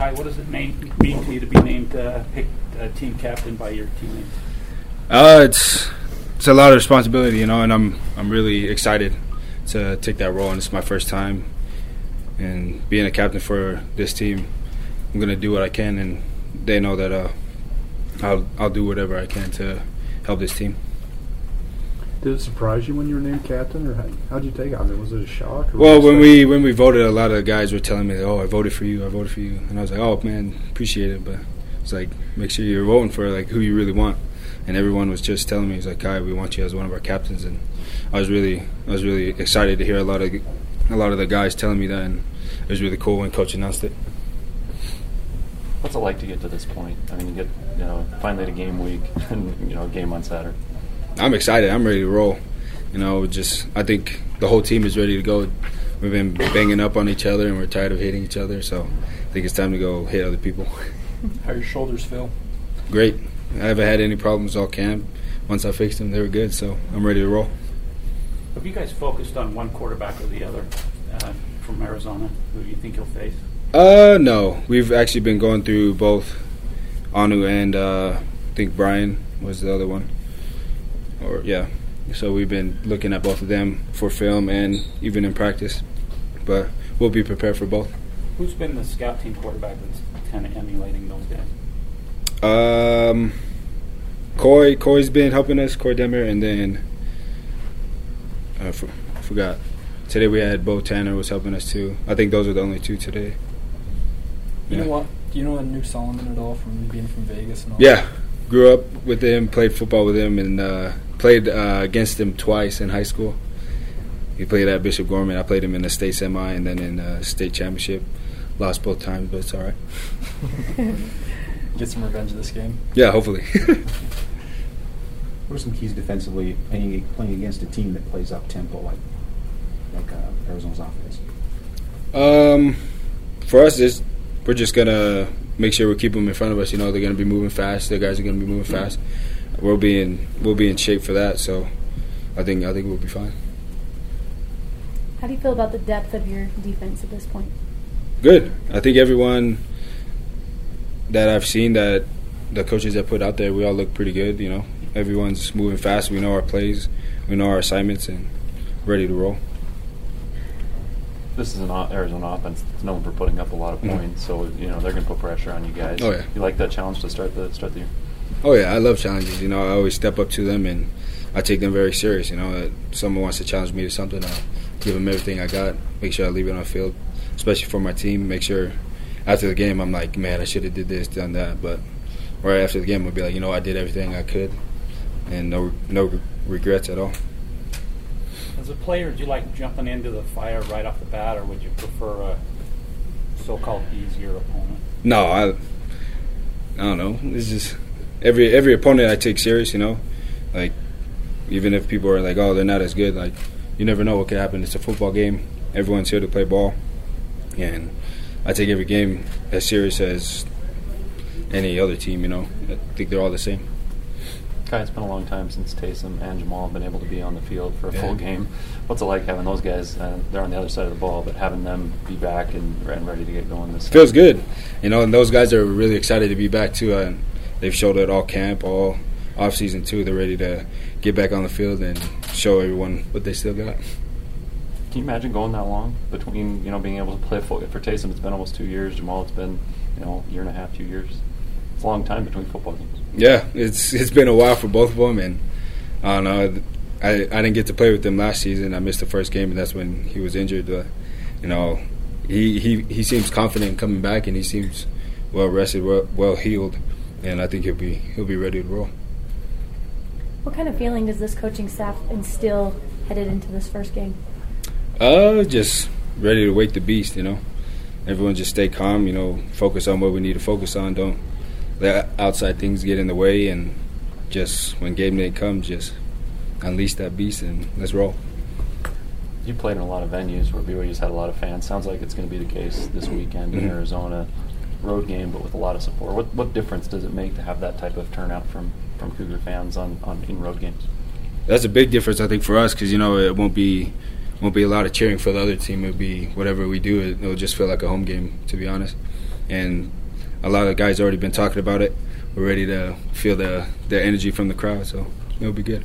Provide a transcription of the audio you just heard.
What does it mean, mean to you to be named uh, picked uh, team captain by your teammates? Uh, it's it's a lot of responsibility, you know, and I'm I'm really excited to take that role, and it's my first time, and being a captain for this team, I'm gonna do what I can, and they know that uh, I'll I'll do whatever I can to help this team. Did it surprise you when you were named captain, or how, how'd you take it? I mean, was it a shock? Or Well, when we when we voted, a lot of guys were telling me, "Oh, I voted for you. I voted for you," and I was like, "Oh man, appreciate it." But it's like, make sure you're voting for like who you really want. And everyone was just telling me, "He's like, Kai, we want you as one of our captains." And I was really, I was really excited to hear a lot of a lot of the guys telling me that, and it was really cool when coach announced it. What's it like to get to this point? I mean, you get you know finally to game week and you know game on Saturday. I'm excited. I'm ready to roll. You know, just I think the whole team is ready to go. We've been banging up on each other, and we're tired of hitting each other. So I think it's time to go hit other people. How your shoulders feel? Great. I haven't had any problems all camp. Once I fixed them, they were good. So I'm ready to roll. Have you guys focused on one quarterback or the other uh, from Arizona? Who do you think you'll face? Uh, no. We've actually been going through both Anu and uh, I think Brian was the other one. Or yeah. So we've been looking at both of them for film and even in practice. But we'll be prepared for both. Who's been the scout team quarterback that's kind of emulating those guys? Um, Koy, Koy's been helping us, Koy Detmer, and then I f- forgot. Today we had Bo Tanner was helping us too. I think those are the only two today. You Yeah. know what? Do you know Anu Solomon at all from being from Vegas and all? Yeah, grew up with him, played football with him, and uh, played uh, against him twice in high school. He played at Bishop Gorman. I played him in the state semi and then in uh, state championship. Lost both times, but it's all right. Get some revenge this game. Yeah, hopefully. What are some keys defensively playing, playing against a team that plays up tempo like like uh, Arizona's offense? Um, for us, is we're just gonna make sure we keep them in front of us. You know, they're gonna be moving fast. The guys are gonna be moving fast. We'll be in we'll be in shape for that. So, I think I think we'll be fine. How do you feel about the depth of your defense at this point? Good. I think everyone that I've seen that the coaches that put out there, we all look pretty good. You know, everyone's moving fast. We know our plays, we know our assignments, and ready to roll. This is an Arizona offense that's known for putting up a lot of Mhm. points, so you know they're going to put pressure on you guys. Oh, yeah. You like that challenge to start the start the year? Oh yeah, I love challenges. You know, I always step up to them and I take them very serious. You know, if someone wants to challenge me to something, I'll give them everything I got. Make sure I leave it on the field, especially for my team. Make sure after the game, I'm like, man, I should have did this, done that. But right after the game, I'll be like, you know, I did everything I could, and no no regrets at all. As a player, do you like jumping into the fire right off the bat, or would you prefer a so-called easier opponent? No, I I don't know. It's just every every opponent I take serious. You know, like even if people are like, oh, they're not as good. Like you never know what could happen. It's a football game. Everyone's here to play ball, and I take every game as serious as any other team. You know, I think they're all the same. Kai, it's been a long time since Taysom and Jamaal have been able to be on the field for a Yeah. full game. What's it like having those guys? Uh, they're on the other side of the ball, but having them be back and, and ready to get going this feels good, you know. And those guys are really excited to be back too. And they've showed it all camp, all off season too. They're ready to get back on the field and show everyone what they still got. Can you imagine going that long between you know being able to play football for Taysom? It's been almost two years. Jamaal, it's been you know a year and a half, two years. It's a long time between football games. Yeah, it's it's been a while for both of them, and I don't know. I I didn't get to play with them last season. I missed the first game, and that's when he was injured. But you know, he he he seems confident in coming back, and he seems well rested, well, well healed, and I think he'll be he'll be ready to roll. What kind of feeling does this coaching staff instill headed into this first game? Uh, just ready to wake the beast. You know, everyone just stay calm. You know, focus on what we need to focus on. Don't let outside things get in the way, and just when game day comes, just unleash that beast and let's roll. You played in a lot of venues where BYU's had a lot of fans. Sounds like it's going to be the case this weekend in Mhm. Arizona. Road game, but with a lot of support. What what difference does it make to have that type of turnout from, from Cougar fans on, on in road games? That's a big difference, I think, for us because you know it won't be won't be a lot of cheering for the other team. It'll be whatever we do. It, it'll just feel like a home game, to be honest. and a lot of guys already been talking about it. We're ready to feel the the energy from the crowd, so it'll be good.